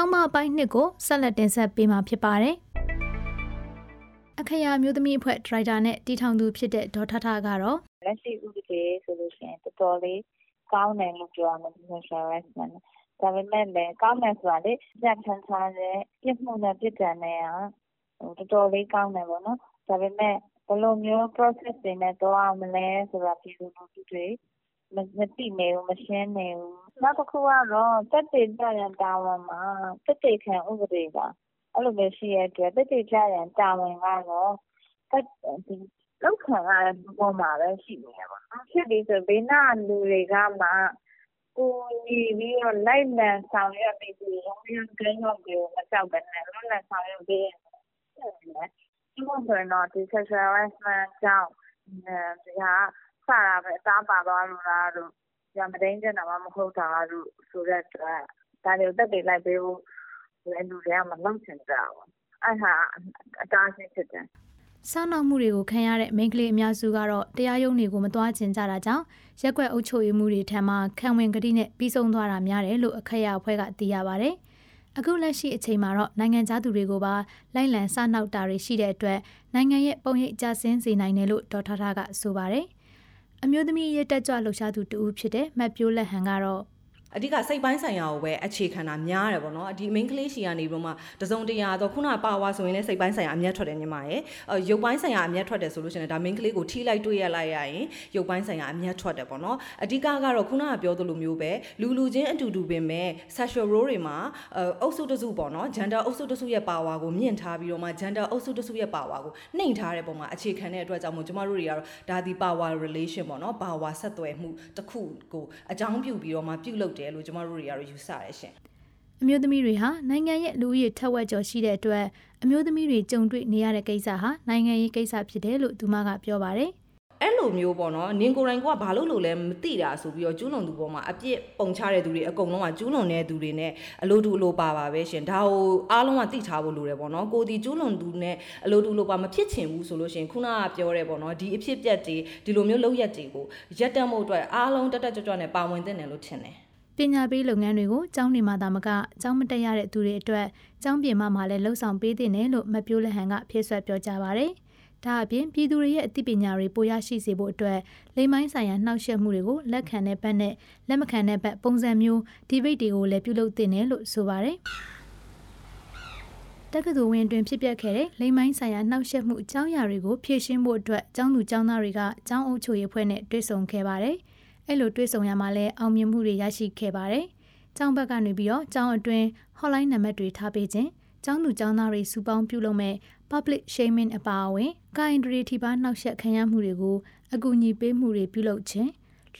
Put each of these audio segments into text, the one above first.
ဆောင်းမအပိုင်းနှစ်ကိုဆက်လက်တင်ဆက်ပေးမှာဖြစ်ပါတယ်။အခရာမျိုးသမီးအဖွဲ့ဒရိုက်တာနဲ့တီထောင်သူဖြစ်တဲ့ဒေါ်ထထကတော့လက်ရှိဥပဒေဆိုလို့ရှိရင်တော်တော်လေးကောင်းတယ်လို့ပြောရမယ် sexual harassment ဒါပေမဲ့လည်းကောင်းတယ်ဆိုတာလေကြက်ထန်ထားတဲ့ပြစ်မှုနဲ့ပြစ်ဒဏ်နဲ့ကတော်တော်လေးကောင်းတယ်ပေါ့နော်ဒါပေမဲ့ဘယ်လိုမျိုး process တွေနဲ့သွားရမလဲဆိုတာပြည်သူလူထုတွေ မသိနေဘူးမရှင်းနေဘူးနောက်တစ်ခုကတော့တက်တေကြရန်တာဝန်မှာတက်တေခံဥပဒေကအဲ့လိုမျိုးရှိရတဲ့တက်တေကြရန်တာဝန်ကတော့တက်ဒီလောက်ခံရတဲ့ပုံမှာပဲရှိနေရပါတော့ဖြစ်ပြီးဆိုဘေးနာလူတွေကမှကိုညီပြီးတော့လိုက်လံဆောင်ရွက်ပြီးဒီရောင်းရမ်းကိန်းတော့ကိုမကြောက်ဘဲနဲ့လွတ်လပ်ဆောင်ရွက်ပြီးတယ်ဒီလိုဆိုရင်တော့ဒီ sexual harassment ကြောင့်ဒီဟာစ တာပဲအသားပါသွားလို့လားတို့ရမတိုင်းကျင်တာမှမဟုတ်တာတို့ဆိုတဲ့အတွက်ဒါတွေကိုတက်တွေလိုက်ပေးဖို့လည်းလူတွေကမလုပ်ချင်ကြဘူးအဲ့ဟာအတားအဆီးဖြစ်တယ်ဆောင်းနှောက်မှုတွေကိုခံရတဲ့မိန်းကလေးအများစုကတော့တရားရုံးတွေကိုမသွားကျင်ကြတာကြောင့်ရက်ွက်အုပ်ချုပ်ရေးမှုတွေထံမှခံဝင်ကတိနဲ့ပြီးဆုံးသွားတာများတယ်လို့အခက်ရအဖွဲ့ကသိရပါဗျ။အခုလက်ရှိအချိန်မှာတော့နိုင်ငံသားသူတွေကိုပါလိုက်လံစနှောက်တာတွေရှိတဲ့အတွက်နိုင်ငံရဲ့ပုံရိပ်ကြဆင်းစေနိုင်တယ်လို့ဒေါ်ထထကဆိုပါတယ်။ အမျိုးသမီးရေးတက်ကြွလှုပ်ရှားသူတူဦးဖြစ်တဲ့မတ်ပြိုးလက်ဟန်ကတော့ အဓိကစိတ်ပိုင်းဆိုင်ရာကိုပဲအခြေခံတာများတယ်ပေါ့နော်ဒီ main ကလေးရှီကနေပြီးတော့မှတစုံတရာတော့ခုနပါဝါဆိုရင်လည်းစိတ်ပိုင်းဆိုင်ရာအမျက်ထွက်တယ်ညီမရဲ့ရုပ်ပိုင်းဆိုင်ရာအမျက်ထွက်တယ်ဆိုလို့ရှိရင်ဒါ main ကလေးကိုထိလိုက်တွေ့ရလိုက်ရရင်ရုပ်ပိုင်းဆိုင်ရာအမျက်ထွက်တယ်ပေါ့နော်အဓိကကတော့ခုနကပြောသလိုမျိုးပဲလူလူချင်းအတူတူပင်မဲ့ sexual role တွေမှာအုပ်စုတစုပေါ့နော် gender အုပ်စုတစုရဲ့ပါဝါကိုမြင့်ထားပြီးတော့မှ gender အုပ်စုတစုရဲ့ပါဝါကိုနှိမ်ထားတဲ့ပုံမှာအခြေခံတဲ့အတွက်ကြောင့်မို့ကျမတို့တွေကတော့ဒါဒီ power relation ပေါ့နော် power ဆက်သွယ်မှုတစ်ခုကိုအကြောင်းပြုပြီးတော့မှပြုလုပ်တယ်လို့ကျမတို့တွေကတော့တော့ယူဆရရှင်အမျိုးသမီးတွေဟာနိုင်ငံရဲ့လူဦးရေထက်ဝက်ကျော်ရှိတဲ့အတွက်အမျိုးသမီးတွေကြုံတွေ့နေရတဲ့ကိစ္စဟာနိုင်ငံရေးကိစ္စဖြစ်တယ်လို့သူမကပြောပါတယ်အဲ့လိုမျိုးပေါ့နော်နင်ကိုယ်တိုင်ကဘာလို့လို့လဲမသိတာဆိုပြီးတော့ကျူးလွန်သူပေါ်မှာအပြစ်ပုံချတဲ့သူတွေအကုန်လုံးကကျူးလွန်တဲ့သူတွေနဲ့အလိုတူအလိုပါပါပဲရှင်ဒါကိုအားလုံးကသိထားဖို့လိုတယ်ပေါ့နော်ကိုဒီကျူးလွန်သူနဲ့အလိုတူအလိုပါမဖြစ်ချင်ဘူးဆိုလို့ရှင်ခုနကပြောရဲပေါ့နော်ဒီအဖြစ်ပြက်တွေဒီလိုမျိုးလောက်ရက်တွေကိုရက်တက်မှုအတွက်အားလုံးတက်တက်ကြွကြွနဲ့ပါဝင်သင့်တယ်လို့ထင်တယ် ပညာပေးလုပ်ငန်းတွေကိုကျောင်းနေမှာသာမကကျောင်းမတက်ရတဲ့သူတွေအတွက်ကျောင်းပြင်မှာမှလည်းလှုပ်ဆောင်ပေးတင်တယ်လို့မပြိုးလက်ဟန်ကဖြည့်ဆွတ်ပြောကြားပါရယ်။ဒါအပြင်ပြည်သူတွေရဲ့အသိပညာတွေပိုရရှိစေဖို့အတွက်လိမ်မိုင်းဆိုင်ရာနှောက်ယှက်မှုတွေကိုလက်ခံတဲ့ဘက်နဲ့လက်မခံတဲ့ဘက်ပုံစံမျိုးဒီဘိတ်တွေကိုလည်းပြုလုပ်တင်တယ်လို့ဆိုပါရယ်။တက္ကသိုလ်ဝင်တွင်ဖြစ်ပျက်ခဲ့တဲ့လိမ်မိုင်းဆိုင်ရာနှောက်ယှက်မှုအကြောင်းအရာတွေကိုဖြေရှင်းဖို့အတွက်ကျောင်းသူကျောင်းသားတွေကကျောင်းအုပ်ချုပ်ရေးဖွဲ့နဲ့တွေ့ဆုံခဲ့ပါတယ်။ အဲ့လိုတွေ့ဆုံရမှာလဲအောင်မြင်မှုတွေရရှိခဲ့ပါတယ်။ကျောင်းဘက်ကနေပြီးတော့ကျောင်းအတွင်း hotline နံပါတ်တွေထားပေးခြင်းကျောင်းသူကျောင်းသားတွေစုပေါင်းပြုလုပ်မဲ့ public shaming အပါအဝင်ကာယင်ဒရီထိပါနှောက်ယှက်ခံရမှုတွေကိုအကူအညီပေးမှုတွေပြုလုပ်ခြင်း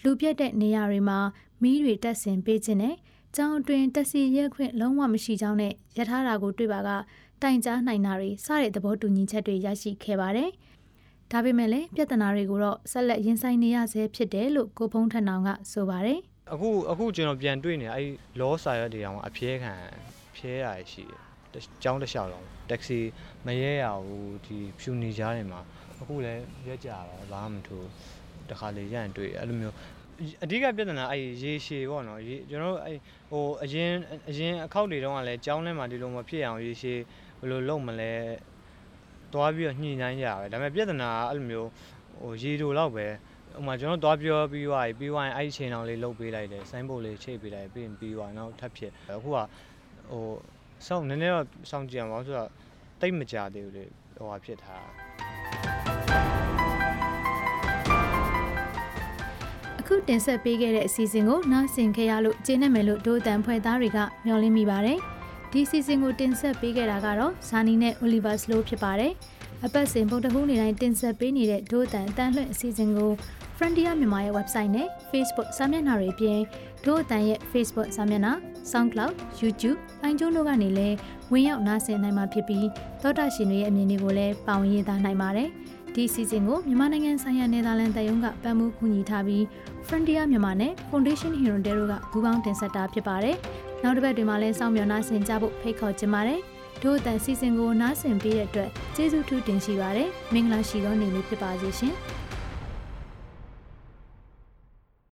လူပြတ်တဲ့နေရာတွေမှာမီးတွေတက်ဆင်ပေးခြင်းနဲ့ကျောင်းအတွင်းတက်စီရဲခွင့်လုံးဝမရှိကြောင်းနဲ့ရထားတာကိုတွေ့ပါကတိုင်ကြားနိုင်တာတွေစတဲ့သဘောတူညီချက်တွေရရှိခဲ့ပါတယ်။ ဒါပေမဲ့လည်းပြဿနာတွေကိုတော့ဆက်လက်ရင်ဆိုင်နေရဆဲဖြစ်တယ်လို့ကိုဖုံးထန်အောင်ကဆိုပါတယ်အခုအခုကျွန်တော်ပြန်တွေ့နေအဲ့လောစာရွက်တွေအောင်အပြဲခံဖြဲရရှိတယ်ကျောင်းတစ်လျှောက်လုံးတက္ကစီမရဲရဘူးဒီဖြူနေကြတယ်မှာအခုလည်းရက်ကြတော့ဘာမှမထူတခါလေရန်တွေ့အဲ့လိုမျိုးအဓိကပြဿနာအဲ့ရေရှည်ပေါ့နော်ရေကျွန်တော်တို့အဲ့ဟိုအရင်အရင်အခောက်တွေတုန်းကလည်းကျောင်းထဲမှာဒီလိုမဖြစ်အောင်ရေရှည်ဘယ်လိုလုပ်မလဲ သွားပြီးတော့ညှိနှိုင်းကြပဲဒါပေမဲ့ပြဿနာကအဲ့လိုမျိုးဟိုရေတိုလောက်ပဲဟိုမှာကျွန်တော်သွားပြောပြီးသွားပြီပြီးသွားရင်အဲ့ဒီချိန်အောင်လေးလုတ်ပေးလိုက်တယ်ဆိုင်းဘုတ်လေးချိတ်ပေးလိုက်ပြီးရင်ပြီးသွားနောက်ထပ်ဖြစ်အခုကဟိုစောင့်နည်းနည်းတော့စောင့်ကြည့်အောင်ပါဆိုတော့တိတ်မကြသေးဘူးလေဟိုဟာဖြစ်ထားအခုတင်ဆက်ပေးခဲ့တဲ့အစီအစဉ်ကိုနားဆင်ခဲ့ရလို့ကျေနပ်မယ်လို့ဒိုးတန်ဖွဲ့သားတွေကမျှော်လင့်မိပါတယ်။ ဒီစီစဉ်ကိုတင်ဆက်ပေးခဲ့တာကတော့ဇာနီနဲ့ Oliver Slow ဖြစ်ပါတယ်။အပတ်စဉ်ဗုဒ္ဓဟူးနေ့တိုင်းတင်ဆက်ပေးနေတဲ့ဒို့အတန်အတန်းလွှင့်အစီအစဉ်ကို Frontier မြန်မာရဲ့ website နဲ့ Facebook စာမျက်နှာတွေပြင်ဒို့အတန်ရဲ့ Facebook စာမျက်နှာ SoundCloud YouTube အိုင်ကျိုးတို့ကနေလည်းဝင်ရောက်နားဆင်နိုင်မှာဖြစ်ပြီးသောတာရှင်တွေရဲ့အမြင်တွေကိုလည်းပါဝင်ရေးသားနိုင်ပါတယ်။ဒီစီစဉ်ကိုမြန်မာနိုင်ငံဆိုင်ရာနယ်သာလန်တပ်ယုံကပံ့ပိုးကူညီထားပြီး Frontier မြန်မာနဲ့ Foundation Hero တို့ကပူးပေါင်းတင်ဆက်တာဖြစ်ပါတယ်။ နောက်တစ်ပတ်တွေမှာလည်းစောင့်မျှော်နှားဆင်ကြဖို့ဖိတ်ခေါ်ချင်ပါတယ်။တို့အတန်စီစဉ်ကိုနားဆင်ပေးတဲ့အတွက်ကျေးဇူးထူးတင်ရှိပါတယ်။မင်္ဂလာရှိသောနေ့လေးဖြစ်ပါစေရှင်။